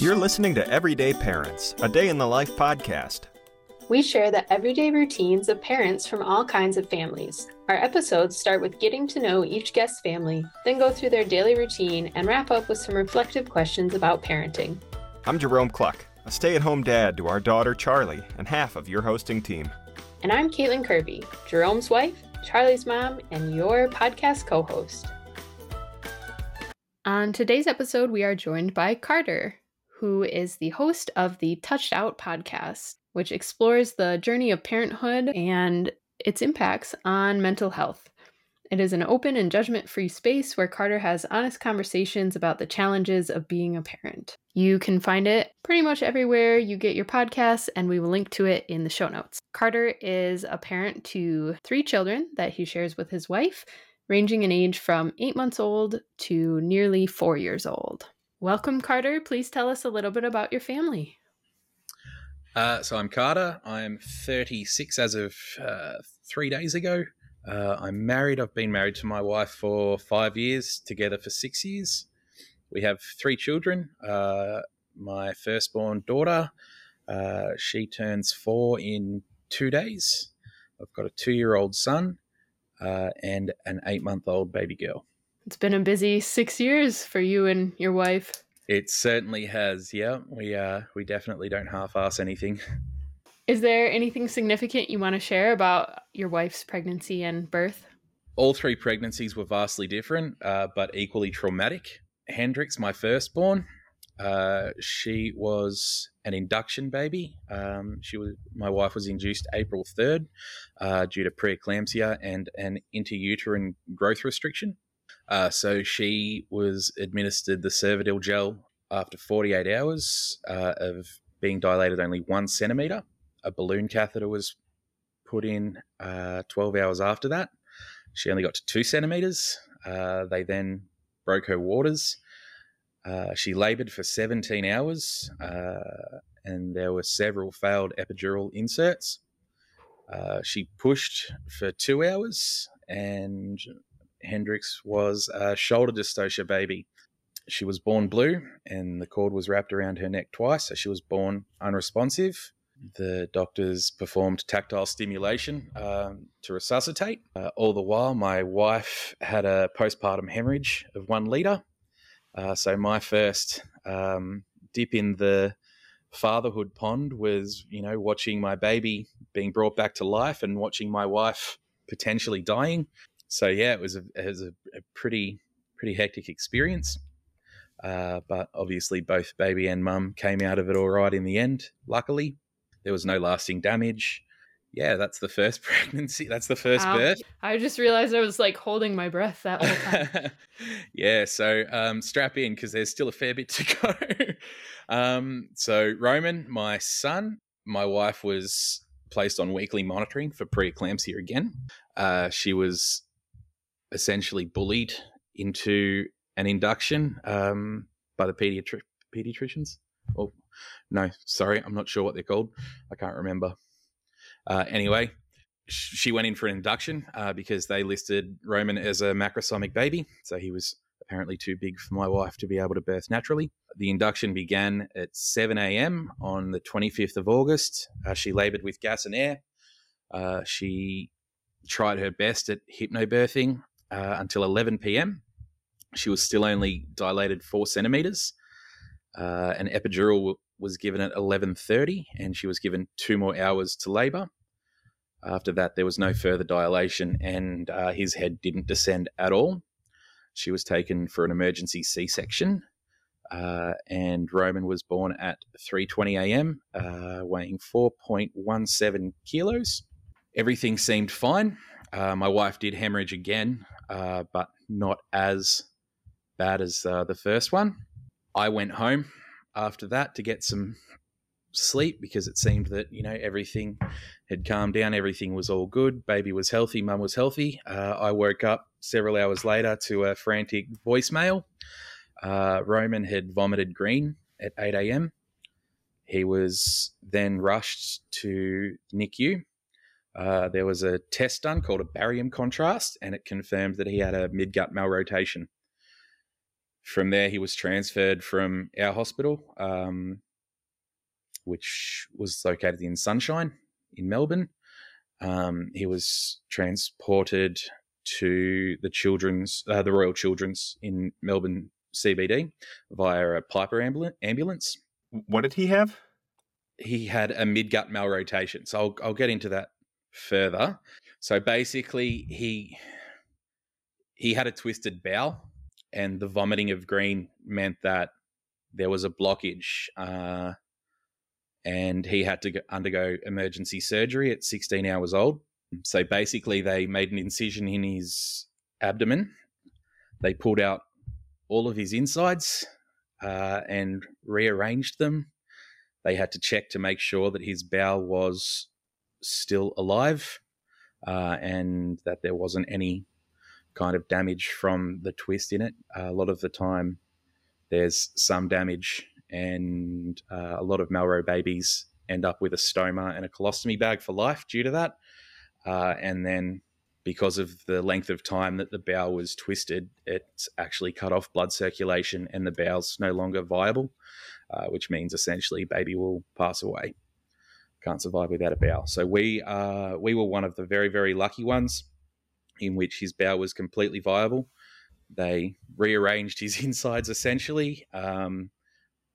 You're listening to Everyday Parents, a day in the life podcast. We share the everyday routines of parents from all kinds of families. Our episodes start with getting to know each guest's family, then go through their daily routine and wrap up with some reflective questions about parenting. I'm Jerome Kluck, a stay at home dad to our daughter Charlie and half of your hosting team. And I'm Caitlin Kirby, Jerome's wife, Charlie's mom, and your podcast co host. On today's episode, we are joined by Carter, who is the host of the Touched Out podcast, which explores the journey of parenthood and its impacts on mental health. It is an open and judgment free space where Carter has honest conversations about the challenges of being a parent. You can find it pretty much everywhere you get your podcasts, and we will link to it in the show notes. Carter is a parent to three children that he shares with his wife, ranging in age from eight months old to nearly four years old. Welcome, Carter. Please tell us a little bit about your family. Uh, so I'm Carter. I'm 36 as of uh, three days ago. Uh, I'm married. I've been married to my wife for five years, together for six years. We have three children. Uh, my firstborn daughter, uh, she turns four in two days. I've got a two year old son uh, and an eight month old baby girl. It's been a busy six years for you and your wife. It certainly has. Yeah, we uh, we definitely don't half-ass anything. Is there anything significant you want to share about your wife's pregnancy and birth? All three pregnancies were vastly different, uh, but equally traumatic. Hendrix, my firstborn, uh, she was an induction baby. Um, she was my wife was induced April third uh, due to preeclampsia and an intrauterine growth restriction. Uh, so she was administered the Cervidil gel after 48 hours uh, of being dilated only one centimeter. A balloon catheter was put in uh, 12 hours after that. She only got to two centimeters. Uh, they then broke her waters. Uh, she labored for 17 hours, uh, and there were several failed epidural inserts. she pushed for two hours and Hendrix was a shoulder dystocia baby. She was born blue, and the cord was wrapped around her neck twice, so she was born unresponsive. The doctors performed tactile stimulation um, to resuscitate. Uh, all the while, my wife had a postpartum hemorrhage of one litre. Uh, so, my first um, dip in the fatherhood pond was, you know, watching my baby being brought back to life and watching my wife potentially dying so yeah, it was a it was a, a pretty pretty hectic experience. Uh, but obviously, both baby and mum came out of it all right in the end. Luckily, there was no lasting damage. Yeah, that's the first pregnancy. That's the first birth. I just realized I was like holding my breath that whole time. yeah, so um, strap in because there's still a fair bit to go. um, so Roman, my son, my wife was placed on weekly monitoring for preeclampsia again. Uh, she was essentially bullied into an induction um, by the pediatri- pediatricians. Oh, no, sorry, I'm not sure what they're called. I can't remember. Uh, anyway, sh- she went in for an induction uh, because they listed Roman as a macrosomic baby. So he was apparently too big for my wife to be able to birth naturally. The induction began at 7 a.m. on the 25th of August. Uh, she labored with gas and air. Uh, she tried her best at hypnobirthing uh, until 11 p.m. She was still only dilated four centimeters. Uh, an epidural was given at 11:30, and she was given two more hours to labour. After that, there was no further dilation, and uh, his head didn't descend at all. She was taken for an emergency C-section, uh, and Roman was born at 3:20 a.m., uh, weighing 4.17 kilos. Everything seemed fine. Uh, my wife did hemorrhage again, uh, but not as bad as uh, the first one. I went home after that to get some sleep because it seemed that you know everything had calmed down, everything was all good, baby was healthy, mum was healthy. Uh, I woke up several hours later to a frantic voicemail. Uh, Roman had vomited green at 8 a.m. He was then rushed to NICU uh, there was a test done called a barium contrast, and it confirmed that he had a midgut malrotation. from there, he was transferred from our hospital, um, which was located in Sunshine in Melbourne. Um, he was transported to the children's, uh, the Royal Children's in Melbourne CBD via a Piper ambulance. What did he have? He had a midgut malrotation. So I'll, I'll get into that further. So basically, he he had a twisted bowel, and the vomiting of green meant that there was a blockage, uh, and he had to undergo emergency surgery at 16 hours old. So basically, they made an incision in his abdomen. They pulled out all of his insides uh, and rearranged them. They had to check to make sure that his bowel was still alive uh, and that there wasn't any kind of damage from the twist in it. Uh, a lot of the time, there's some damage, and uh, a lot of Malro babies end up with a stoma and a colostomy bag for life due to that. Uh, and then, because of the length of time that the bowel was twisted, it's actually cut off blood circulation, and the bowel's no longer viable, uh, which means essentially baby will pass away can't survive without a bowel. So we uh, we were one of the very very lucky ones in which his bowel was completely viable. They rearranged his insides essentially, um,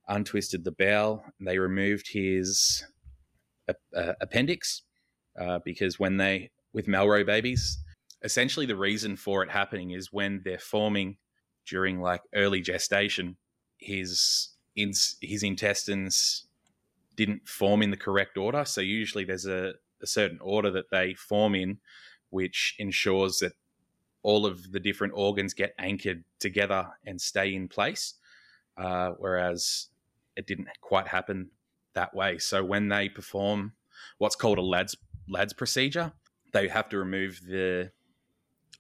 untwisted the bowel. They removed his uh, appendix uh, because when they with Malro babies, essentially the reason for it happening is when they're forming during like early gestation, his his intestines didn't form in the correct order. So usually there's a, a certain order that they form in, which ensures that all of the different organs get anchored together and stay in place. Uh, whereas it didn't quite happen that way. So when they perform what's called a Ladd's Ladd's procedure, they have to remove the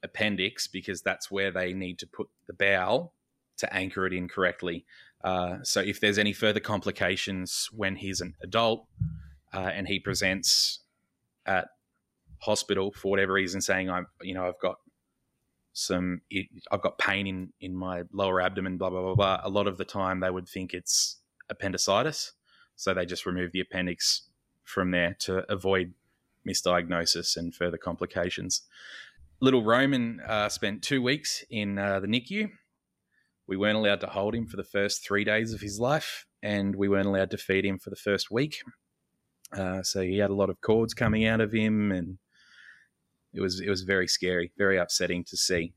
appendix because that's where they need to put the bowel to anchor it in correctly. Uh, so if there's any further complications when he's an adult uh, and he presents at hospital for whatever reason, saying I'm, you know, I've got some, I've got pain in in my lower abdomen, blah blah blah blah. A lot of the time, they would think it's appendicitis, so they just remove the appendix from there to avoid misdiagnosis and further complications. Little Roman uh, spent two weeks in uh, the NICU we weren't allowed to hold him for the first three days of his life, and we weren't allowed to feed him for the first week. Uh, so he had a lot of cords coming out of him, and it was it was very scary, very upsetting to see.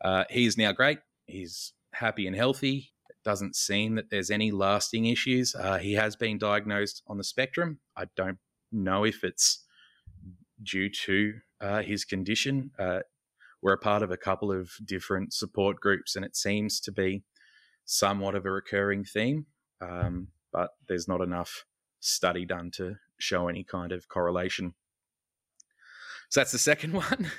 Uh, he is now great. He's happy and healthy. It doesn't seem that there's any lasting issues. Uh, he has been diagnosed on the spectrum. I don't know if it's due to uh, his condition. We're a part of a couple of different support groups, and it seems to be somewhat of a recurring theme, um, but there's not enough study done to show any kind of correlation. So that's the second one.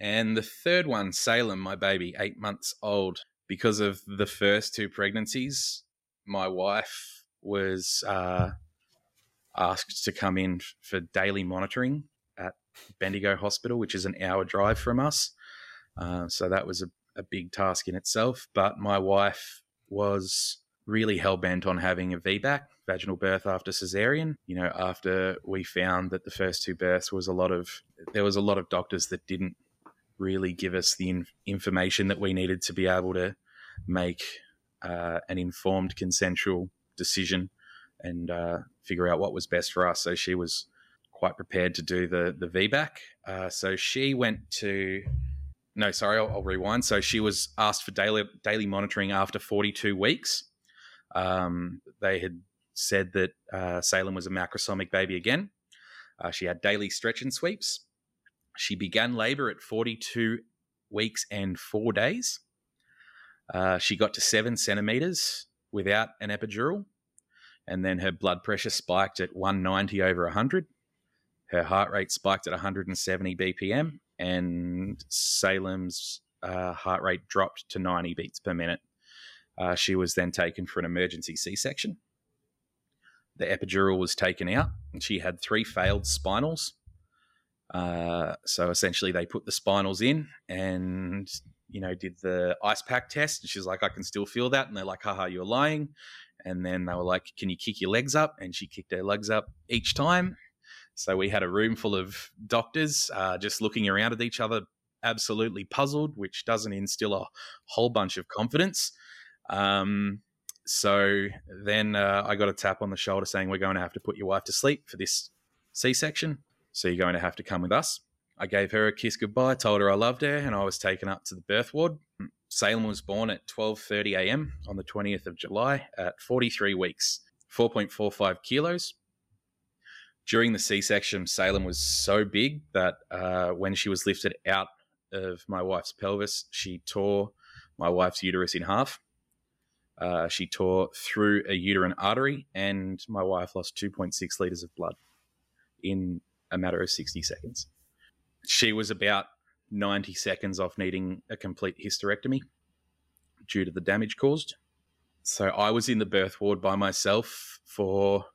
And the third one, Salem, my baby, eight months old. Because of the first two pregnancies, my wife was uh, asked to come in for daily monitoring at Bendigo Hospital, which is an hour drive from us. Uh, so that was a, a big task in itself. But my wife was really hell bent on having a VBAC, vaginal birth after cesarean. You know, after we found that the first two births was a lot of, there was a lot of doctors that didn't really give us the in- information that we needed to be able to make uh, an informed consensual decision and uh, figure out what was best for us. So she was quite prepared to do the the VBAC. Uh, so she went to no, sorry, I'll, I'll, rewind. So she was asked for daily daily monitoring after 42 weeks. Um, they had said that uh, Salem was a macrosomic baby again. Uh, she had daily stretch and sweeps. She began labor at 42 weeks and four days. Uh, she got to seven centimeters without an epidural, and then her blood pressure spiked at 190 over 100. Her heart rate spiked at 170 BPM, and Salem's uh, heart rate dropped to 90 beats per minute. Uh, she was then taken for an emergency C section. The epidural was taken out, and she had three failed spinals. Uh, so essentially, they put the spinals in, and you know, did the ice pack test. And she's like, I can still feel that. And they're like, haha, you're lying. And then they were like, Can you kick your legs up? And she kicked her legs up each time. So we had a room full of doctors uh, just looking around at each other, absolutely puzzled, which doesn't instill a whole bunch of confidence. Um, so then uh, I got a tap on the shoulder saying, We're going to have to put your wife to sleep for this C section. So you're going to have to come with us. I gave her a kiss goodbye, told her I loved her, and I was taken up to the birth ward. Salem was born at 12:30 a.m. on the 20th of July at 43 weeks, 4.45 kilos. During the C-section, Salem was so big that uh, when she was lifted out of my wife's pelvis, she tore my wife's uterus in half. Uh, she tore through a uterine artery, and my wife lost 2.6 liters of blood in a matter of 60 seconds. She was about 90 seconds off needing a complete hysterectomy due to the damage caused. So I was in the birth ward by myself for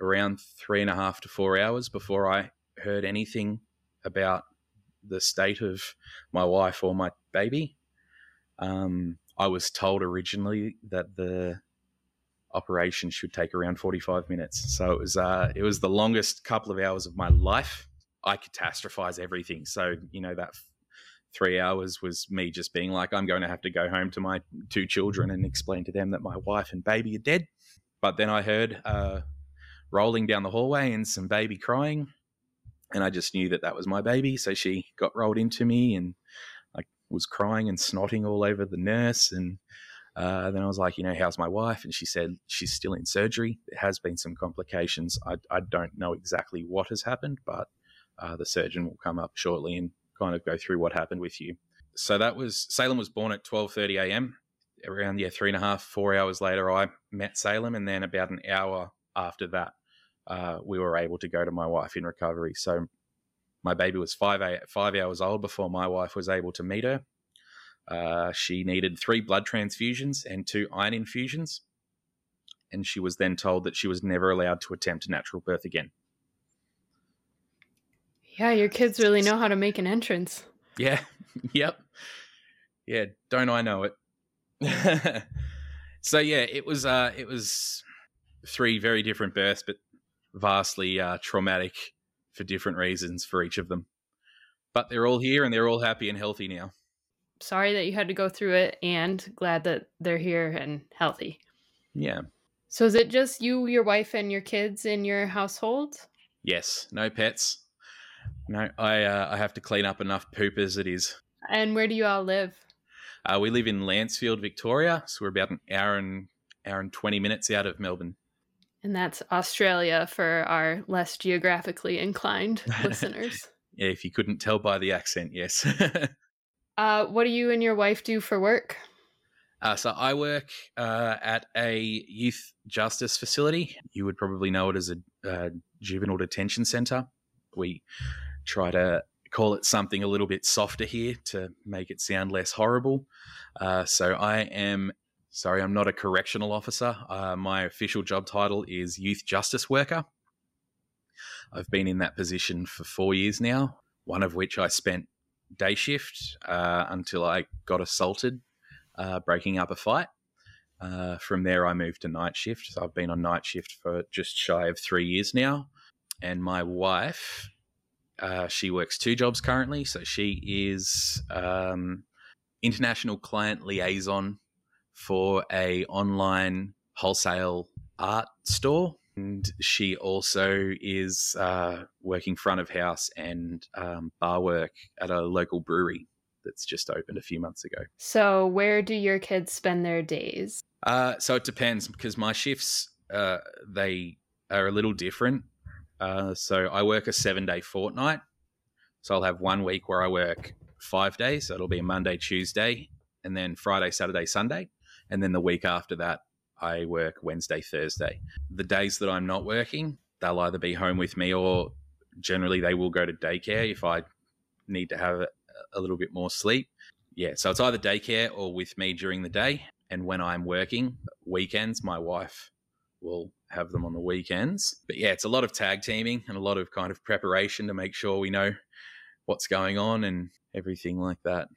around three and a half to four hours before I heard anything about the state of my wife or my baby. Um, I was told originally that the operation should take around 45 minutes. So it was uh, it was the longest couple of hours of my life. I catastrophize everything. So, you know, that three hours was me just being like, I'm going to have to go home to my two children and explain to them that my wife and baby are dead. But then I heard uh, rolling down the hallway and some baby crying. And I just knew that that was my baby. So she got rolled into me and I was crying and snotting all over the nurse. And uh, then I was like, you know, how's my wife? And she said she's still in surgery. There has been some complications. I, I don't know exactly what has happened, but uh, the surgeon will come up shortly and kind of go through what happened with you. So that was Salem was born at 12:30 a.m. Around yeah, three and a half, four hours later, I met Salem, and then about an hour after that, uh, we were able to go to my wife in recovery. So my baby was five five hours old before my wife was able to meet her. Uh, she needed three blood transfusions and two iron infusions, and she was then told that she was never allowed to attempt a natural birth again. Yeah, your kids really know how to make an entrance. Yeah. yep. Yeah. Don't I know it? so yeah, it was. Uh, it was three very different births, but vastly uh, traumatic for different reasons for each of them. But they're all here and they're all happy and healthy now. Sorry that you had to go through it and glad that they're here and healthy. Yeah. So is it just you, your wife, and your kids in your household? Yes. No pets. No, I uh, I have to clean up enough poop as it is. And where do you all live? Uh, we live in Lancefield, Victoria, so we're about an hour and hour and twenty minutes out of Melbourne. And that's Australia for our less geographically inclined listeners. Yeah, if you couldn't tell by the accent, yes. uh, what do you and your wife do for work? Uh, so I work uh, at a youth justice facility. You would probably know it as a uh, juvenile detention centre. We try to call it something a little bit softer here to make it sound less horrible. Uh, so I am sorry, I'm not a correctional officer. Uh, my official job title is youth justice worker. I've been in that position for four years now, one of which I spent day shift uh, until I got assaulted, uh, breaking up a fight. Uh, from there, I moved to night shift. So I've been on night shift for just shy of three years now. And my wife, uh, she works two jobs currently. So she is um, international client liaison for a online wholesale art store. And she also is uh, working front of house and um, bar work at a local brewery that's just opened a few months ago. So, where do your kids spend their days? Uh, so it depends because my shifts uh, they are a little different. Uh, so I work a seven day fortnight. So I'll have one week where I work five days. So it'll be a Monday, Tuesday, and then Friday, Saturday, Sunday. And then the week after that, I work Wednesday, Thursday. The days that I'm not working, they'll either be home with me or generally they will go to daycare if I need to have a little bit more sleep. Yeah, so it's either daycare or with me during the day. And when I'm working weekends, my wife will have them on the weekends. But yeah, it's a lot of tag teaming and a lot of kind of preparation to make sure we know what's going on and everything like that.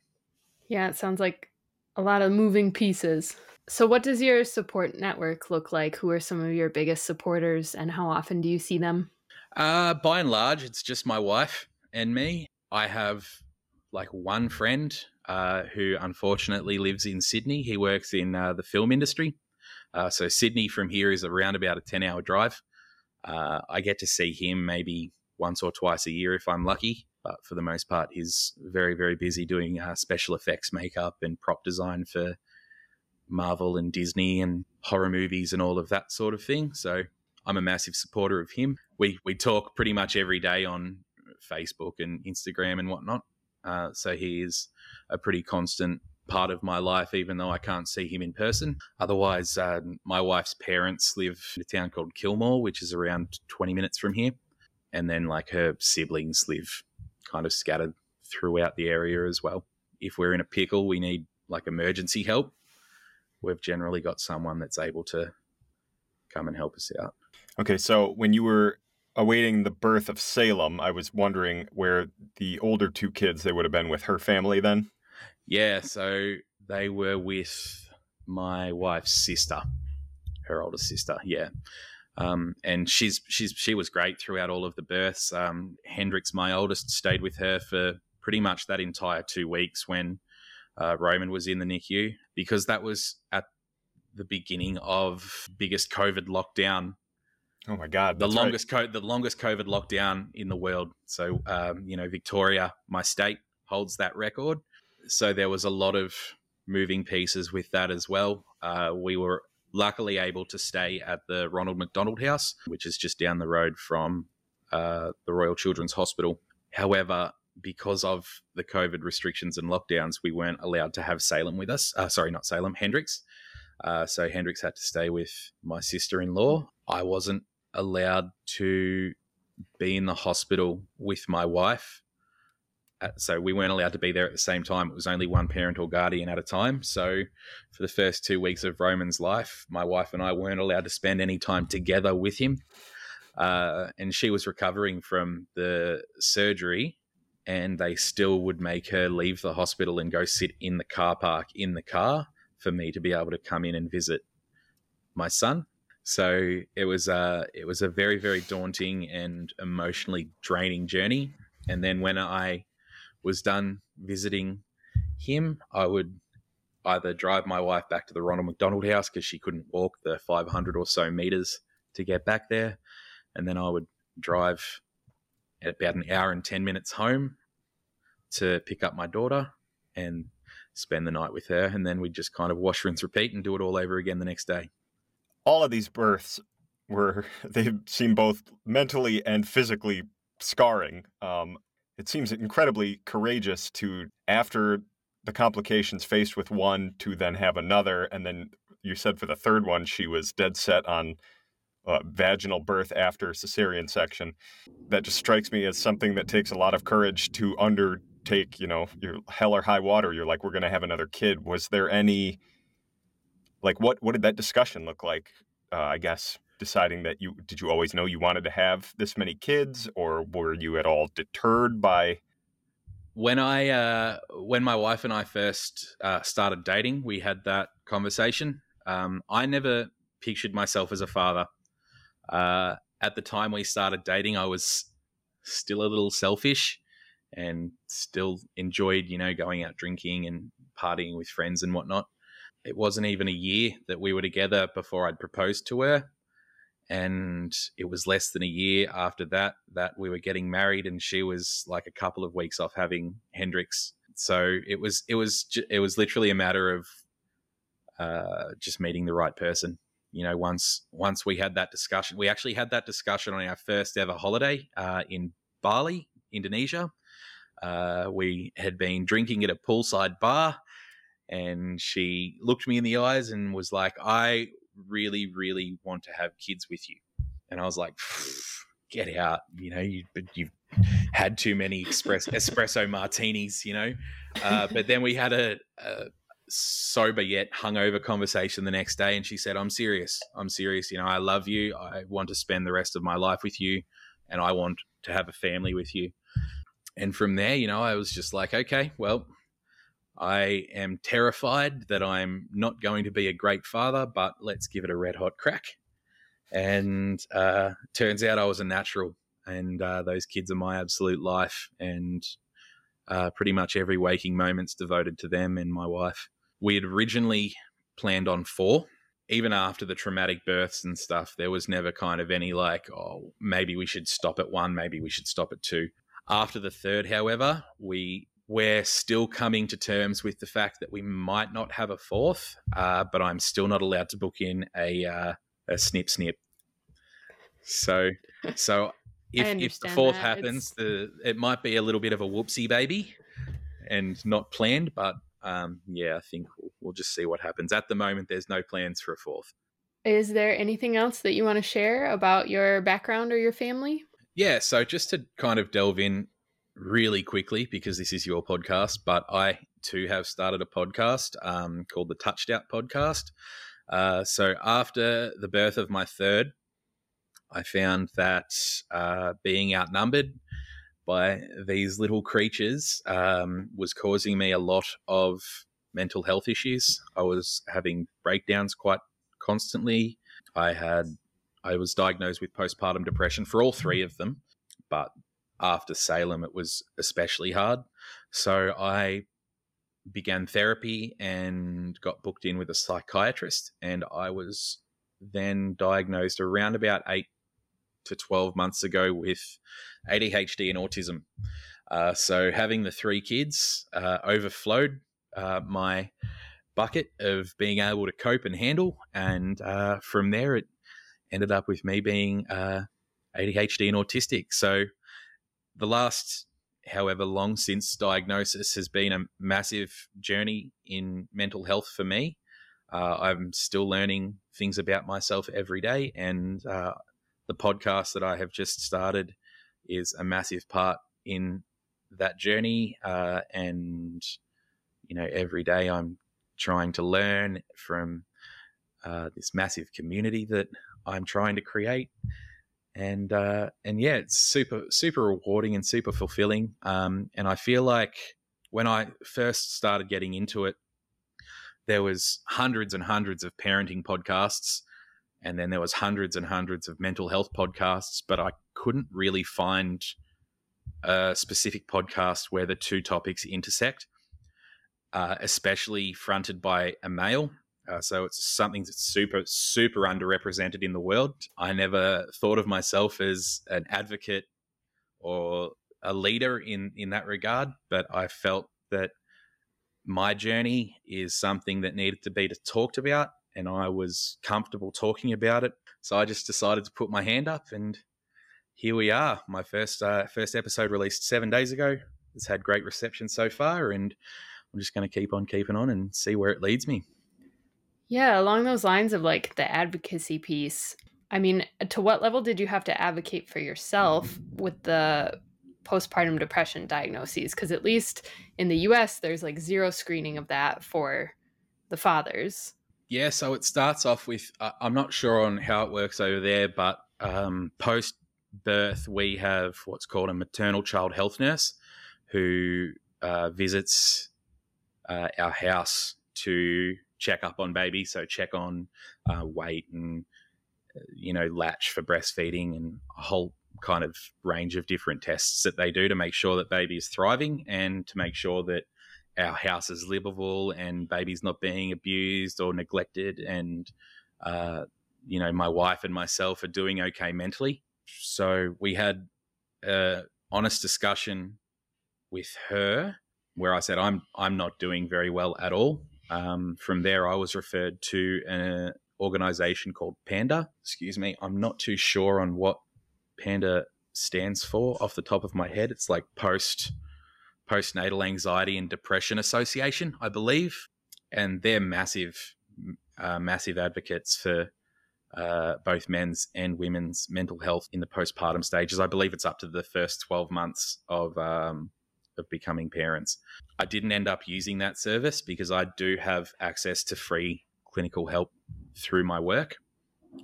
Yeah, it sounds like a lot of moving pieces. So, what does your support network look like? Who are some of your biggest supporters, and how often do you see them? Uh, by and large, it's just my wife and me. I have like one friend uh, who unfortunately lives in Sydney. He works in uh, the film industry. Uh, so, Sydney from here is around about a 10 hour drive. Uh, I get to see him maybe once or twice a year if I'm lucky. But for the most part, he's very, very busy doing uh, special effects makeup and prop design for Marvel and Disney and horror movies and all of that sort of thing. So I'm a massive supporter of him. We we talk pretty much every day on Facebook and Instagram and whatnot. Uh, so he is a pretty constant part of my life, even though I can't see him in person. Otherwise, uh, my wife's parents live in a town called Kilmore, which is around 20 minutes from here. And then, like, her siblings live kind of scattered throughout the area as well. If we're in a pickle, we need like emergency help. We've generally got someone that's able to come and help us out. Okay, so when you were awaiting the birth of Salem, I was wondering where the older two kids they would have been with her family then. Yeah, so they were with my wife's sister, her older sister. Yeah, um, and she's she's she was great throughout all of the births. Um, Hendrix, my oldest, stayed with her for pretty much that entire two weeks when uh, Roman was in the NICU because that was at the beginning of biggest COVID lockdown. Oh my God! The longest right. co- the longest COVID lockdown in the world. So um, you know, Victoria, my state, holds that record. So there was a lot of moving pieces with that as well. Uh, we were luckily able to stay at the Ronald McDonald House, which is just down the road from uh, the Royal Children's Hospital. However, because of the COVID restrictions and lockdowns, we weren't allowed to have Salem with us. Uh, sorry, not Salem, Hendrix. Uh, so Hendrix had to stay with my sister in law. I wasn't allowed to be in the hospital with my wife so we weren't allowed to be there at the same time. It was only one parent or guardian at a time. So for the first two weeks of Roman's life, my wife and I weren't allowed to spend any time together with him. Uh, and she was recovering from the surgery, and they still would make her leave the hospital and go sit in the car park in the car for me to be able to come in and visit my son. So it was a it was a very very daunting and emotionally draining journey. And then when I was done visiting him, I would either drive my wife back to the Ronald McDonald House because she couldn't walk the 500 or so meters to get back there, and then I would drive at about an hour and 10 minutes home to pick up my daughter and spend the night with her, and then we'd just kind of wash, rinse, repeat, and do it all over again the next day. All of these births were they seem both mentally and physically scarring. Um, it seems incredibly courageous to, after the complications faced with one, to then have another. And then you said for the third one, she was dead set on uh, vaginal birth after cesarean section. That just strikes me as something that takes a lot of courage to undertake, you know, your hell or high water. You're like, we're going to have another kid. Was there any, like, what, what did that discussion look like? Uh, I guess deciding that you did you always know you wanted to have this many kids or were you at all deterred by when i uh, when my wife and i first uh, started dating we had that conversation. Um, i never pictured myself as a father. Uh, at the time we started dating i was still a little selfish and still enjoyed you know going out drinking and partying with friends and whatnot. It wasn't even a year that we were together before I'd proposed to her and it was less than a year after that that we were getting married and she was like a couple of weeks off having hendrix. So it was it was it was literally a matter of uh, just meeting the right person. You know once once we had that discussion we actually had that discussion on our first ever holiday uh, in bali indonesia. Uh, we had been drinking at a poolside bar and she looked me in the eyes and was like i really, really want to have kids with you. And I was like, get out, you know, you, you've had too many express, espresso martinis, you know. Uh, but then we had a, a sober yet hungover conversation the next day, and she said, "I'm serious. I'm serious. You know, I love you. I want to spend the rest of my life with you, and I want to have a family with you." And from there, you know, I was just like, "Okay, well, I am terrified that I'm not going to be a great father, but let's give it a red hot crack. And uh, turns out I was a natural, and uh, those kids are my absolute life. And uh, pretty much every waking moment's devoted to them and my wife. We had originally planned on four. Even after the traumatic births and stuff, there was never kind of any like, oh, maybe we should stop at one, maybe we should stop at two. After the third, however, we we're still coming to terms with the fact that we might not have a fourth, uh, but I'm still not allowed to book in a uh, a snip snip. So, so if, if the fourth that. happens, the it might be a little bit of a whoopsie baby, and not planned. But um, yeah, I think we'll, we'll just see what happens. At the moment, there's no plans for a fourth. Is there anything else that you want to share about your background or your family? Yeah, so just to kind of delve in really quickly because this is your podcast, but I too have started a podcast um, called the Touched Out Podcast. Uh, so after the birth of my third, I found that uh, being outnumbered by these little creatures um, was causing me a lot of mental health issues. I was having breakdowns quite constantly. I had I was diagnosed with postpartum depression for all three of them, but after Salem, it was especially hard. So I began therapy and got booked in with a psychiatrist, and I was then diagnosed around about eight to 12 months ago with ADHD and autism. Uh, so having the three kids uh, overflowed uh, my bucket of being able to cope and handle. And uh, from there, it ended up with me being uh, ADHD and autistic. So the last, however long since diagnosis, has been a massive journey in mental health for me. Uh, I'm still learning things about myself every day, and uh, the podcast that I have just started is a massive part in that journey. Uh, and you know, every day I'm trying to learn from uh, this massive community that I'm trying to create and uh, and yeah, it's super super rewarding and super fulfilling. Um, and I feel like when I first started getting into it, there was hundreds and hundreds of parenting podcasts, and then there was hundreds and hundreds of mental health podcasts, but I couldn't really find a specific podcast where the two topics intersect, uh, especially fronted by a male. Uh, so it's something that's super, super underrepresented in the world. I never thought of myself as an advocate or a leader in, in that regard, but I felt that my journey is something that needed to be talked about, and I was comfortable talking about it. So I just decided to put my hand up, and here we are. My first uh, first episode released seven days ago. It's had great reception so far, and I'm just going to keep on keeping on and see where it leads me. Yeah, along those lines of like the advocacy piece. I mean, to what level did you have to advocate for yourself with the postpartum depression diagnoses? Because at least in the US, there's like zero screening of that for the fathers. Yeah, so it starts off with uh, I'm not sure on how it works over there, but um, post birth, we have what's called a maternal child health nurse who uh, visits uh, our house to check up on baby, so check on uh, weight and uh, you know latch for breastfeeding and a whole kind of range of different tests that they do to make sure that baby is thriving and to make sure that our house is livable and baby's not being abused or neglected and uh, you know my wife and myself are doing okay mentally. So we had a honest discussion with her where i said i'm i'm not doing very well at all um, from there, I was referred to an organization called Panda. Excuse me, I'm not too sure on what Panda stands for off the top of my head. It's like post postnatal anxiety and depression association, I believe, and they're massive, uh, massive advocates for uh, both men's and women's mental health in the postpartum stages. I believe it's up to the first 12 months of um, of becoming parents. I didn't end up using that service because I do have access to free clinical help through my work.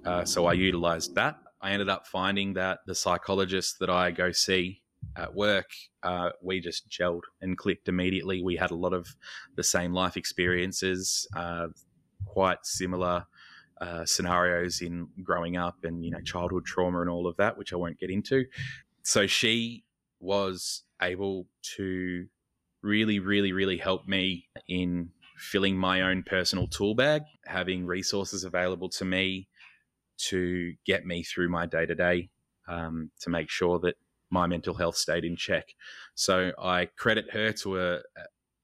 Uh, so I utilized that. I ended up finding that the psychologist that I go see at work, uh, we just gelled and clicked immediately. We had a lot of the same life experiences, uh, quite similar uh, scenarios in growing up and you know childhood trauma and all of that, which I won't get into. So she was able to really, really, really help me in filling my own personal tool bag, having resources available to me to get me through my day to day, to make sure that my mental health stayed in check. So I credit her to a,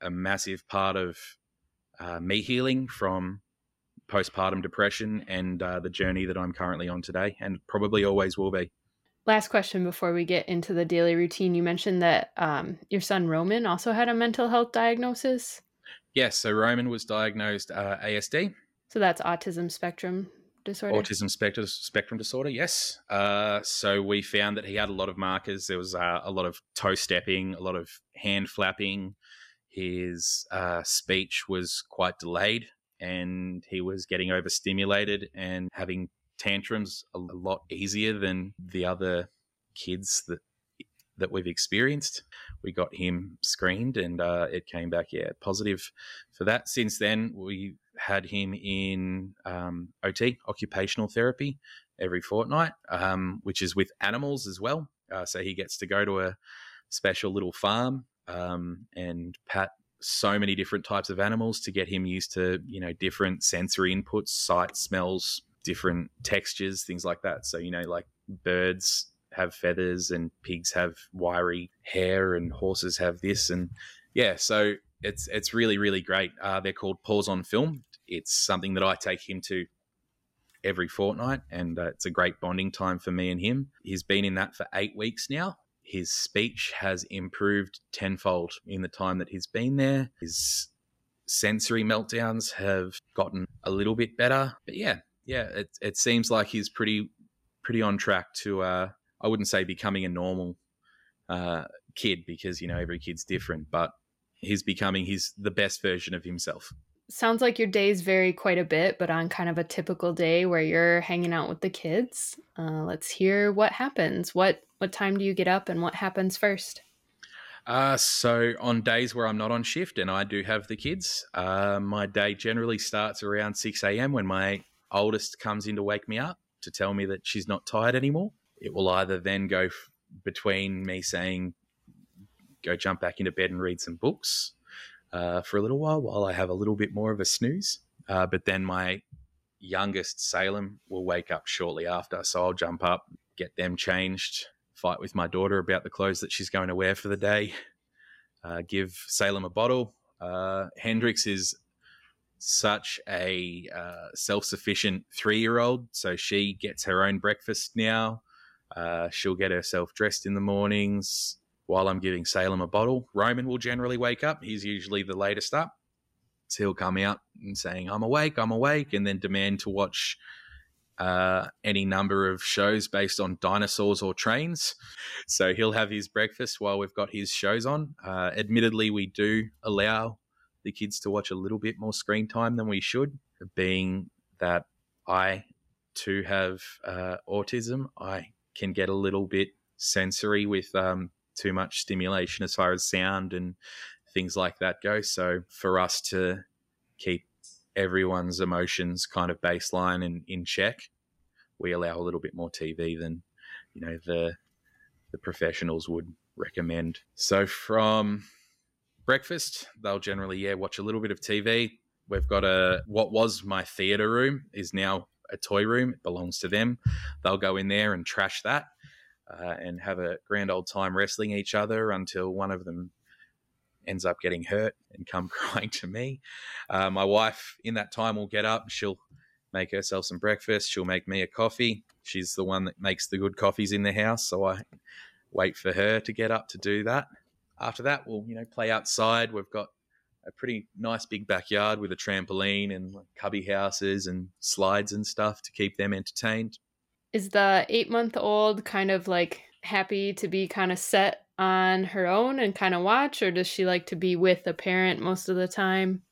a massive part of uh, me healing from postpartum depression and uh, the journey that I'm currently on today, and probably always will be. Last question before we get into the daily routine. You mentioned that um, your son Roman also had a mental health diagnosis. Yes, so Roman was diagnosed uh, ASD. So that's autism spectrum disorder. Autism spectrum spectrum disorder. Yes. Uh, so we found that he had a lot of markers. There was uh, a lot of toe stepping, a lot of hand flapping. His uh, speech was quite delayed, and he was getting overstimulated and having tantrums a lot easier than the other kids that that we've experienced. We got him screened, and uh, it came back yeah positive for that. Since then, we had him in um, OT, occupational therapy, every fortnight, um, which is with animals as well. Uh, so he gets to go to a special little farm um, and pat so many different types of animals to get him used to you know different sensory inputs, sight, smells, different textures, things like that. So you know like birds have feathers and pigs have wiry hair and horses have this and yeah so it's it's really really great. Uh, they're called paws on film. It's something that i take him to every fortnight and uh, it's a great bonding time for me and him. He's been in that for eight weeks now. His speech has improved tenfold in the time that he's been there. His sensory meltdowns have gotten a little bit better. But yeah yeah it, it seems like he's pretty pretty on track to uh, I wouldn't say becoming a normal uh, kid because you know every kid's different, but he's becoming he's the best version of himself. Sounds like your days vary quite a bit, but on kind of a typical day where you're hanging out with the kids, uh, let's hear what happens. What what time do you get up, and what happens first? Uh, so on days where I'm not on shift and I do have the kids, uh, my day generally starts around 6 a.m. when my oldest comes in to wake me up to tell me that she's not tired anymore it will either then go f- between me saying, go jump back into bed and read some books uh, for a little while while I have a little bit more of a snooze. Uh, but then my youngest, Salem, will wake up shortly after. So I'll jump up, get them changed, fight with my daughter about the clothes that she's going to wear for the day, uh, give Salem a bottle. Uh, Hendrix is such a uh, self sufficient three year old. So she gets her own breakfast now. Uh, she'll get herself dressed in the mornings while I'm giving Salem a bottle. Roman will generally wake up. He's usually the latest up. So he'll come out and saying, I'm awake, I'm awake, and then demand to watch uh, any number of shows based on dinosaurs or trains. So he'll have his breakfast while we've got his shows on. Uh, admittedly, we do allow the kids to watch a little bit more screen time than we should, being that I too have uh, autism. I can get a little bit sensory with um, too much stimulation as far as sound and things like that go. So for us to keep everyone's emotions kind of baseline and in check, we allow a little bit more TV than you know the the professionals would recommend. So from breakfast, they'll generally yeah watch a little bit of TV. We've got a what was my theater room is now a toy room. It belongs to them. They'll go in there and trash that uh, and have a grand old time wrestling each other until one of them ends up getting hurt and come crying to me. Uh, my wife, in that time, will get up. She'll make herself some breakfast. She'll make me a coffee. She's the one that makes the good coffees in the house, so I wait for her to get up to do that. After that, we'll you know play outside. We've got a pretty nice big backyard with a trampoline and cubby houses and slides and stuff to keep them entertained. Is the eight month old kind of like happy to be kind of set on her own and kind of watch, or does she like to be with a parent most of the time?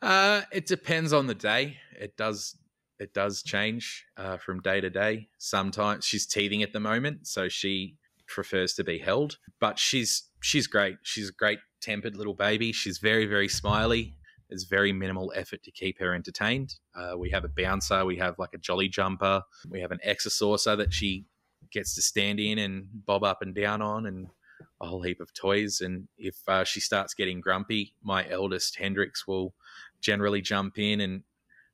Uh, it depends on the day. It does it does change uh, from day to day. Sometimes she's teething at the moment, so she prefers to be held. But she's she's great. She's a great tempered little baby. She's very very smiley. It's very minimal effort to keep her entertained. Uh, we have a bouncer. We have like a jolly jumper. We have an exerciser that she gets to stand in and bob up and down on, and a whole heap of toys. And if uh, she starts getting grumpy, my eldest Hendrix will generally jump in and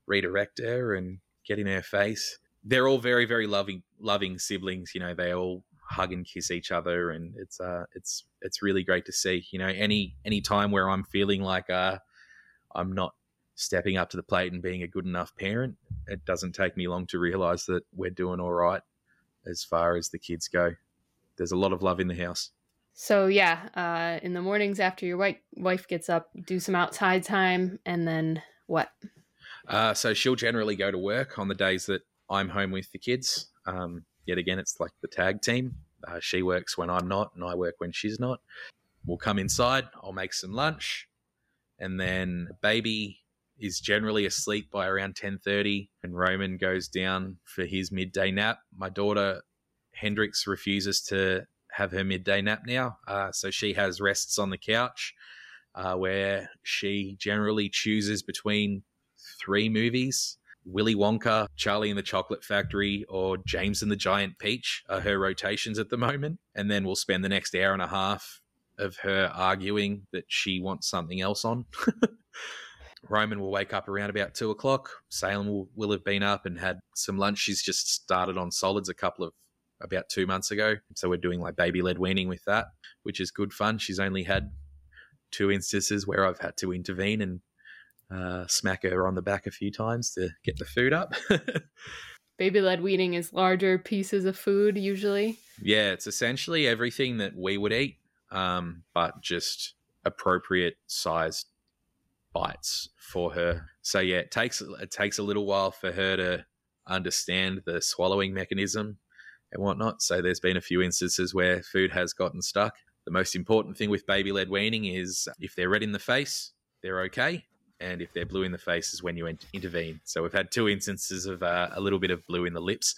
redirect her and get in her face. They're all very, very loving, loving siblings. You know, they all hug and kiss each other, and it's uh, it's it's really great to see. You know, any any time where I'm feeling like uh, I'm not stepping up to the plate and being a good enough parent, it doesn't take me long to realize that we're doing all right as far as the kids go. There's a lot of love in the house. So yeah, uh, in the mornings after your wife wife gets up, do some outside time, and then what? Uh, so she'll generally go to work on the days that I'm home with the kids. Um, yet again, it's like the tag team. Uh, she works when I'm not, and I work when she's not. We'll come inside. I'll make some lunch, and then baby is generally asleep by around 10:30 and Roman goes down for his midday nap. My daughter Hendrix refuses to have her midday nap now, uh, so she has rests on the couch uh, where she generally chooses between three movies. Willy Wonka, Charlie and the Chocolate Factory, or James and the Giant Peach are her rotations at the moment. And then we'll spend the next hour and a half of her arguing that she wants something else on. Roman will wake up around about two o'clock. Salem will, will have been up and had some lunch. She's just started on solids a couple of about two months ago. So we're doing like baby led weaning with that, which is good fun. She's only had two instances where I've had to intervene and uh, smack her on the back a few times to get the food up. baby led weaning is larger pieces of food usually. Yeah, it's essentially everything that we would eat, um, but just appropriate sized bites for her. So yeah, it takes it takes a little while for her to understand the swallowing mechanism and whatnot. So there's been a few instances where food has gotten stuck. The most important thing with baby led weaning is if they're red in the face, they're okay. And if they're blue in the face is when you intervene. So we've had two instances of uh, a little bit of blue in the lips.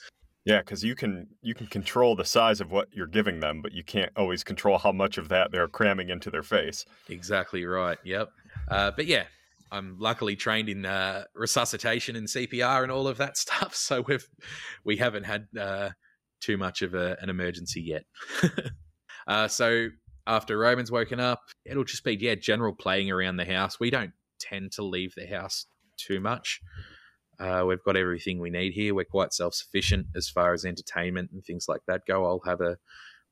Yeah, because you can you can control the size of what you're giving them, but you can't always control how much of that they're cramming into their face. Exactly right. Yep. Uh, but yeah, I'm luckily trained in uh, resuscitation and CPR and all of that stuff, so we've we haven't had uh, too much of a, an emergency yet. uh, so after Roman's woken up, it'll just be yeah general playing around the house. We don't tend to leave the house too much. Uh, we've got everything we need here. We're quite self sufficient as far as entertainment and things like that go. I'll have a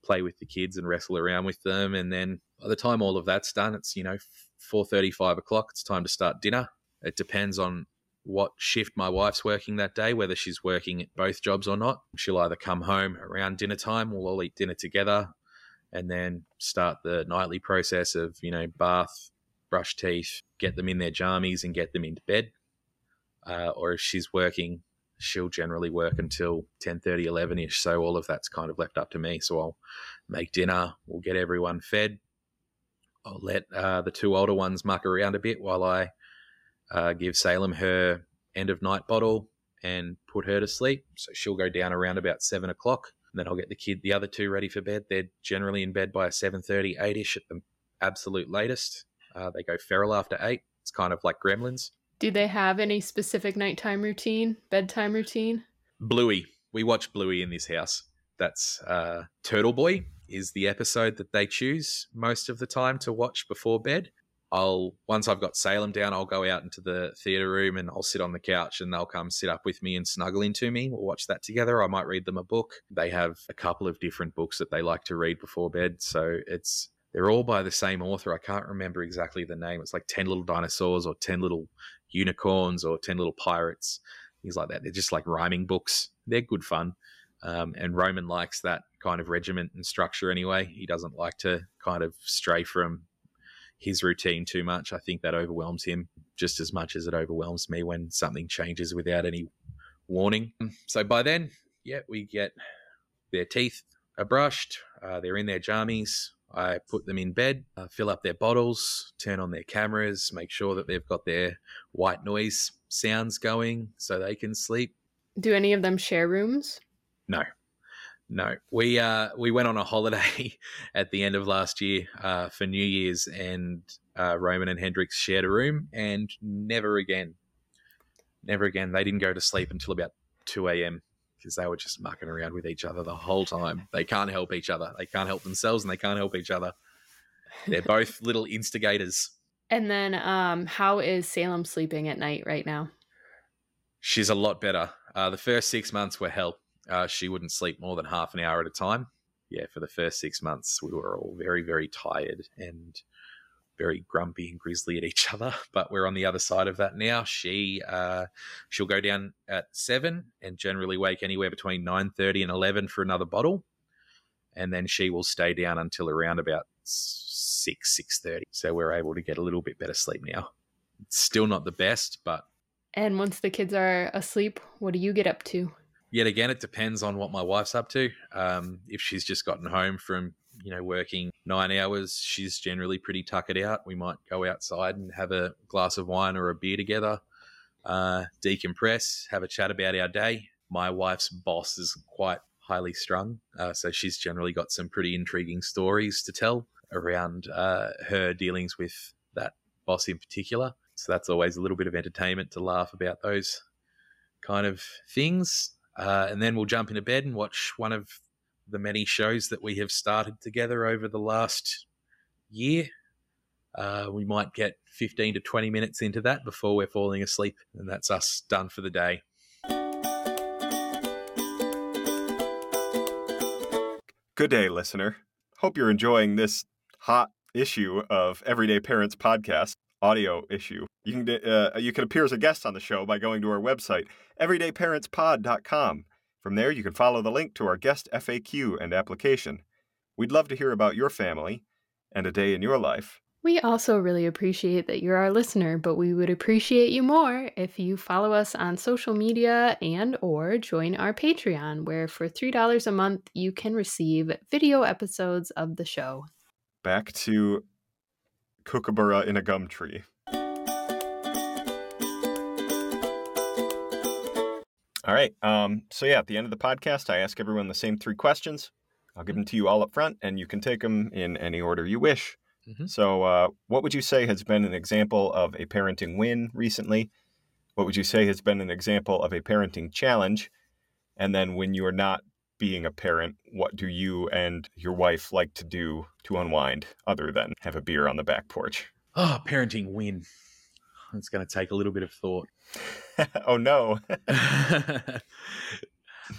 play with the kids and wrestle around with them, and then by the time all of that's done, it's you know four thirty, five o'clock. It's time to start dinner. It depends on what shift my wife's working that day, whether she's working at both jobs or not. She'll either come home around dinner time, we'll all eat dinner together, and then start the nightly process of, you know, bath, brush teeth, get them in their jammies and get them into bed. Uh, or if she's working, she'll generally work until 10 30 11 ish so all of that's kind of left up to me so i'll make dinner we'll get everyone fed I'll let uh, the two older ones muck around a bit while I uh, give Salem her end of night bottle and put her to sleep. So she'll go down around about seven o'clock. Then I'll get the kid, the other two, ready for bed. They're generally in bed by 7.30, 8ish at the absolute latest. Uh, they go feral after eight. It's kind of like gremlins. Do they have any specific nighttime routine, bedtime routine? Bluey. We watch Bluey in this house. That's uh, Turtle Boy is the episode that they choose most of the time to watch before bed. I'll once I've got Salem down, I'll go out into the theater room and I'll sit on the couch and they'll come sit up with me and snuggle into me. We'll watch that together. I might read them a book. They have a couple of different books that they like to read before bed, so it's they're all by the same author. I can't remember exactly the name. It's like 10 little dinosaurs or 10 little unicorns or 10 little pirates, things like that. They're just like rhyming books. They're good fun. Um, and Roman likes that kind of regiment and structure anyway. He doesn't like to kind of stray from his routine too much. I think that overwhelms him just as much as it overwhelms me when something changes without any warning. So by then, yeah, we get their teeth are brushed, uh, they're in their jammies. I put them in bed, uh, fill up their bottles, turn on their cameras, make sure that they've got their white noise sounds going so they can sleep. Do any of them share rooms? No. No, we uh we went on a holiday at the end of last year uh, for New Year's, and uh, Roman and Hendrix shared a room, and never again, never again. They didn't go to sleep until about two a.m. because they were just mucking around with each other the whole time. They can't help each other. They can't help themselves, and they can't help each other. They're both little instigators. And then, um, how is Salem sleeping at night right now? She's a lot better. Uh, the first six months were hell. Uh, she wouldn't sleep more than half an hour at a time. Yeah, for the first six months, we were all very, very tired and very grumpy and grizzly at each other. But we're on the other side of that now. She uh, she'll go down at seven and generally wake anywhere between nine thirty and eleven for another bottle, and then she will stay down until around about six six thirty. So we're able to get a little bit better sleep now. It's still not the best, but And once the kids are asleep, what do you get up to? yet again, it depends on what my wife's up to. Um, if she's just gotten home from you know working nine hours, she's generally pretty tuckered out. We might go outside and have a glass of wine or a beer together, uh, decompress, have a chat about our day. My wife's boss is quite highly strung, uh, so she's generally got some pretty intriguing stories to tell around uh, her dealings with that boss in particular. So that's always a little bit of entertainment to laugh about those kind of things. Uh, and then we'll jump into bed and watch one of the many shows that we have started together over the last year. Uh, we might get 15 to 20 minutes into that before we're falling asleep, and that's us done for the day. Good day, listener. Hope you're enjoying this hot issue of Everyday Parents podcast audio issue. You can uh, you can appear as a guest on the show by going to our website everydayparentspod.com. From there, you can follow the link to our guest FAQ and application. We'd love to hear about your family and a day in your life. We also really appreciate that you're our listener, but we would appreciate you more if you follow us on social media and or join our Patreon, where for $3 a month you can receive video episodes of the show. Back to Kookaburra in a gum tree. All right. Um, so yeah, at the end of the podcast, I ask everyone the same three questions. I'll give them to you all up front, and you can take them in any order you wish. Mhm. So, uh, what would you say has been an example of a parenting win recently? What would you say has been an example of a parenting challenge? And then, when you are not being a parent, what do you and your wife like to do to unwind other than have a beer on the back porch? Oh, parenting win. It's going to take a little bit of thought. oh no.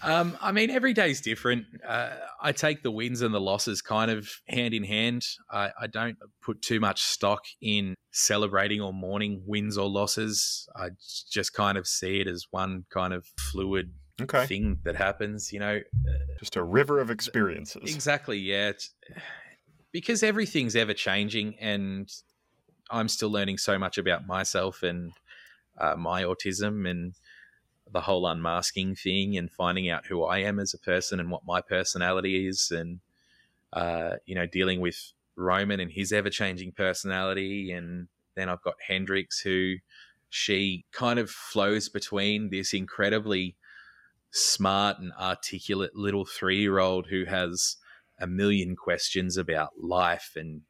um, I mean, every day's different. Uh, I take the wins and the losses kind of hand in hand. I, I don't put too much stock in celebrating or mourning wins or losses. I just kind of see it as one kind of fluid Okay. thing that happens. You know, Just a river of experiences. Exactly, yeah. It's, because everything's ever changing, and I'm still learning so much about myself and uh, my autism and the whole unmasking thing and finding out who I am as a person and what my personality is, and uh, you know, dealing with Roman and his ever changing personality, and then I've got Hendrix, who she kind of flows between this incredibly smart and articulate little three year old who has a million questions about life and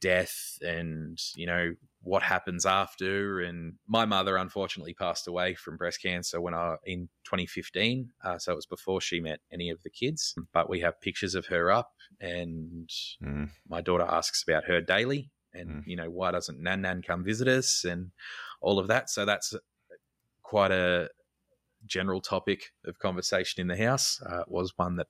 death and you know what happens after and my mother unfortunately passed away from breast cancer when i in 2015 uh, so it was before she met any of the kids but we have pictures of her up and Mm. my daughter asks about her daily and Mm. you know why doesn't nan nan come visit us and all of that so that's quite a general topic of conversation in the house uh, was one that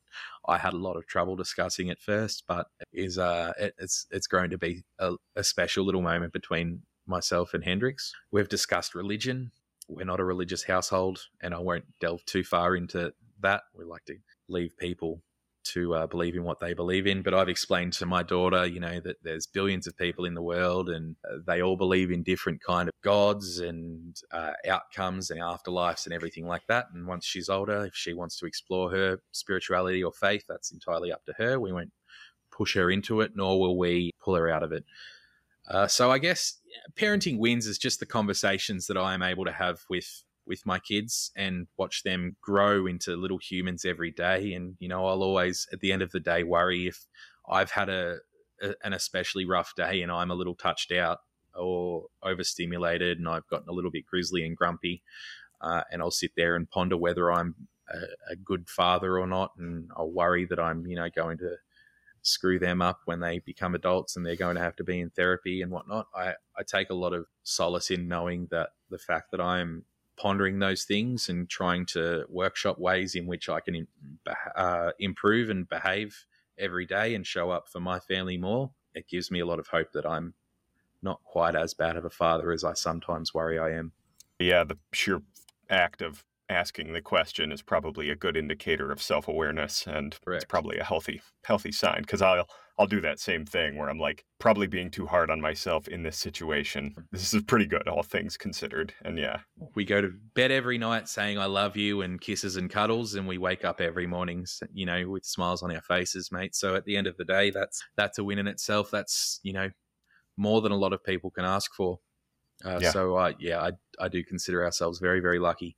I had a lot of trouble discussing at first, but is uh, it, it's it's grown to be a, a special little moment between myself and Hendrix. We've discussed religion. We're not a religious household, and I won't delve too far into that. We like to leave people to uh, believe in what they believe in. But I've explained to my daughter, you know, that there's billions of people in the world, and uh, they all believe in different kind of gods and uh, outcomes and afterlives and everything like that. And once she's older, if she wants to explore her spirituality or faith, that's entirely up to her. We won't push her into it, nor will we pull her out of it. Uh, so I guess parenting wins is just the conversations that I am able to have with with my kids and watch them grow into little humans every day. And, you know, I'll always, at the end of the day, worry if I've had a, a an especially rough day and I'm a little touched out or overstimulated and I've gotten a little bit grizzly and grumpy. Uh, and I'll sit there and ponder whether I'm a, a, good father or not. And I'll worry that I'm, you know, going to screw them up when they become adults and they're going to have to be in therapy and whatnot. I, I take a lot of solace in knowing that the fact that I'm pondering those things and trying to workshop ways in which I can uh, improve and behave every day and show up for my family more, it gives me a lot of hope that I'm not quite as bad of a father as I sometimes worry I am. Yeah, the sheer act of asking the question is probably a good indicator of self-awareness and Correct. it's probably a healthy healthy sign because I'll I'll do that same thing where I'm like probably being too hard on myself in this situation. Hmm. This is pretty good all things considered. And yeah. We go to bed every night saying I love you and kisses and cuddles and we wake up every morning you know with smiles on our faces, mate. So at the end of the day that's that's a win in itself. That's, you know, more than a lot of people can ask for. Uh, yeah. So, uh, yeah, I, I do consider ourselves very, very lucky.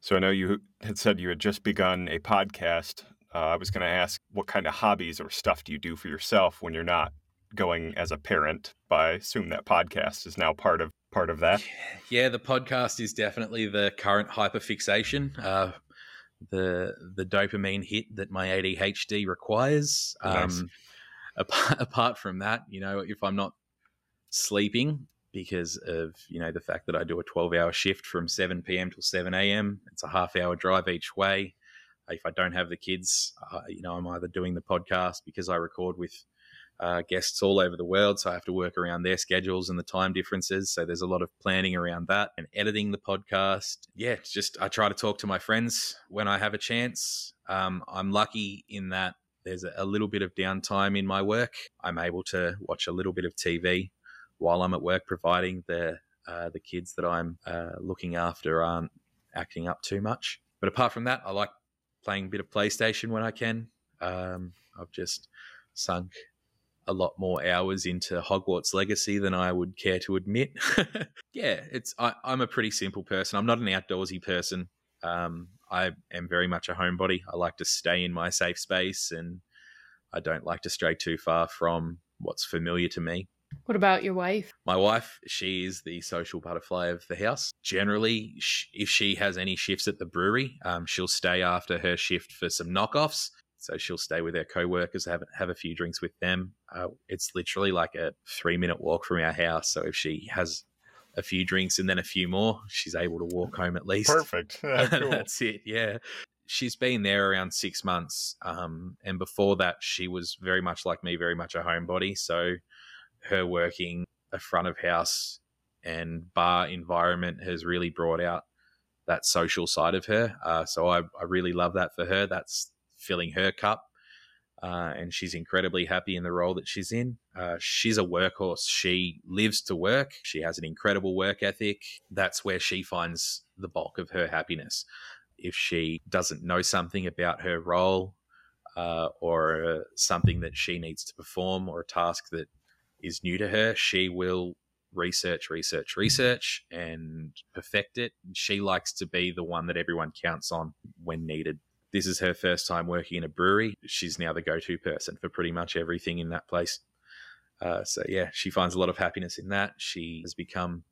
So, I know you had said you had just begun a podcast. Uh, I was going to ask what kind of hobbies or stuff do you do for yourself when you're not going as a parent? But I assume that podcast is now part of part of that. Yeah, the podcast is definitely the current hyperfixation. Uh, the the dopamine hit that my ADHD requires. Nice. Um, apart, apart from that, you know, if I'm not sleeping, because of you know the fact that I do a 12 hour shift from 7 p.m. till 7 a.m. It's a half hour drive each way. If I don't have the kids, uh, you know, I'm either doing the podcast because I record with uh, guests all over the world, so I have to work around their schedules and the time differences. So there's a lot of planning around that and editing the podcast. Yeah, just I try to talk to my friends when I have a chance. Um, I'm lucky in that there's a little bit of downtime in my work. I'm able to watch a little bit of TV while I'm at work, providing the uh, the kids that I'm uh, looking after aren't acting up too much. But apart from that, I like playing a bit of PlayStation when I can. Um, I've just sunk a lot more hours into Hogwarts Legacy than I would care to admit. yeah, it's I, am a pretty simple person. I'm not an outdoorsy person. Um, I am very much a homebody. I like to stay in my safe space, and I don't like to stray too far from what's familiar to me. What about your wife? My wife, she is the social butterfly of the house. Generally, if she has any shifts at the brewery, um, she'll stay after her shift for some knockoffs. So she'll stay with her co-workers, have have a few drinks with them. Uh, it's literally like a three minute walk from our house. So if she has a few drinks and then a few more, she's able to walk home at least. Perfect. Yeah, cool. That's it. Yeah. She's been there around six months. Um, and before that, she was very much like me, very much a homebody. So her working a front of house and bar environment has really brought out that social side of her. Uh, so I, I, really love that for her. That's filling her cup. Uh, and she's incredibly happy in the role that she's in. Uh, she's a workhorse. She lives to work. She has an incredible work ethic. That's where she finds the bulk of her happiness. If she doesn't know something about her role uh, or something that she needs to perform or a task that is new to her, she will research, research, research, and perfect it. She likes to be the one that everyone counts on when needed. This is her first time working in a brewery. She's now the go to person for pretty much everything in that place. Uh, so, yeah, she finds a lot of happiness in that. She has become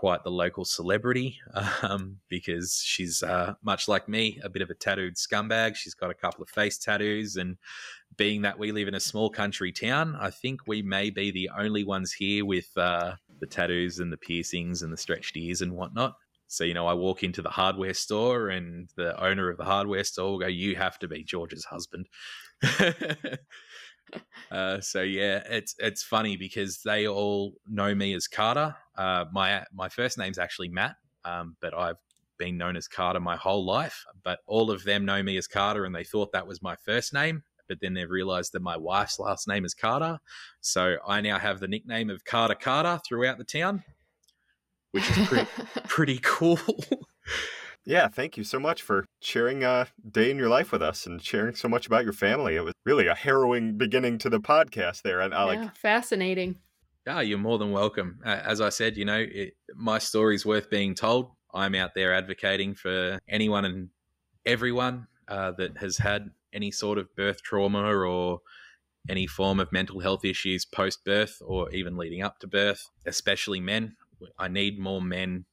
quite the local celebrity um, because she's uh, much like me, a bit of a tattooed scumbag. She's got a couple of face tattoos, and being that we live in a small country town, I think we may be the only ones here with uh, the tattoos and the piercings and the stretched ears and whatnot. So, you know, I walk into the hardware store and the owner of the hardware store will go, You have to be George's husband. Uh, so yeah, it's it's funny because they all know me as Carter. Uh, my my first name's actually Matt, um, but I've been known as Carter my whole life. But all of them know me as Carter, and they thought that was my first name. But then they've realised that my wife's last name is Carter, so I now have the nickname of Carter Carter throughout the town, which is pretty pretty cool. Yeah, thank you so much for sharing a uh, day in your life with us and sharing so much about your family. It was really a harrowing beginning to the podcast there, and I yeah, like fascinating. Yeah, you're more than welcome. As I said, you know, it, my story's worth being told. I'm out there advocating for anyone and everyone uh, that has had any sort of birth trauma or any form of mental health issues post birth or even leading up to birth, especially men. I need more men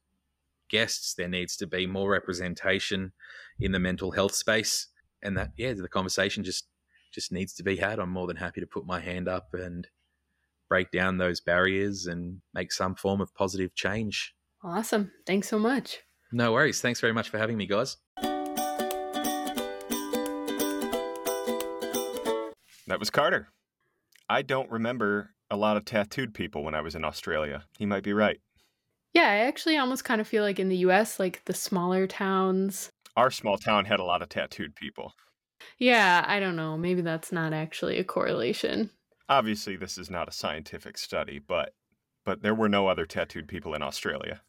guests. There needs to be more representation in the mental health space. And that, yeah, the conversation just just needs to be had. I'm more than happy to put my hand up and break down those barriers and make some form of positive change. Awesome. Thanks so much. No worries. Thanks very much for having me, guys. That was Carter. I don't remember a lot of tattooed people when I was in Australia. He might be right. Yeah, I actually almost kind of feel like in the US, like the smaller towns. Our small town had a lot of tattooed people. Yeah, I don't know. Maybe that's not actually a correlation. Obviously, this is not a scientific study, but but there were no other tattooed people in Australia.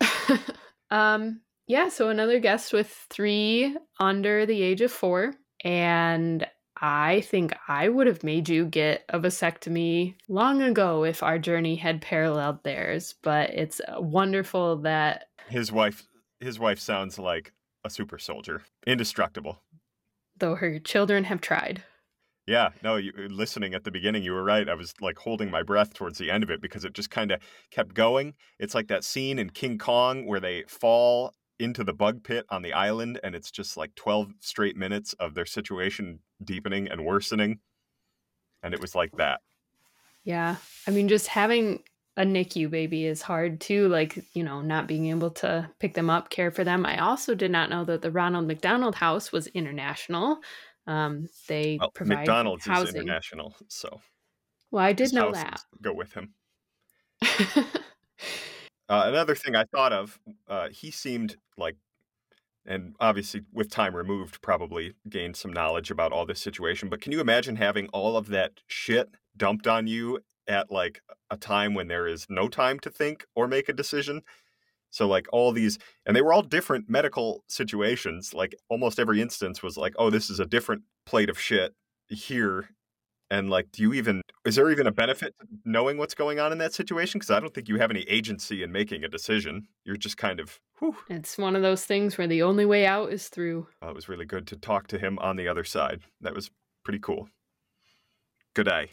um, yeah, so another guest with three under the age of four. And I think I would have made you get a vasectomy long ago if our journey had paralleled theirs, but it's uh, wonderful that his wife his wife sounds like a super soldier, indestructible. Though her children have tried. Yeah, no, you listening at the beginning, you were right. I was like holding my breath towards the end of it because it just kind of kept going. It's like that scene in King Kong where they fall into the bug pit on the island and it's just like 12 straight minutes of their situation deepening and worsening. And it was like that. Yeah. I mean just having a nicu baby is hard too like you know not being able to pick them up care for them. I also did not know that the ronald mcdonald house was international. Um, they well, provide mcdonald's housing. is international so well i did know that. go with him uh, another thing I thought of, uh, he seemed like, and obviously with time removed, probably gained some knowledge about all this situation. But can you imagine having all of that shit dumped on you at like a time when there is no time to think or make a decision? So like all these, and they were all different medical situations. Like almost every instance was like, oh, this is a different plate of shit here and like, do you even, is there even a benefit knowing what's going on in that situation? Because I don't think you have any agency in making a decision. You're just kind of, whew. It's one of those things where the only way out is through. Well, it was really good to talk to him on the other side. That was pretty cool. Good day.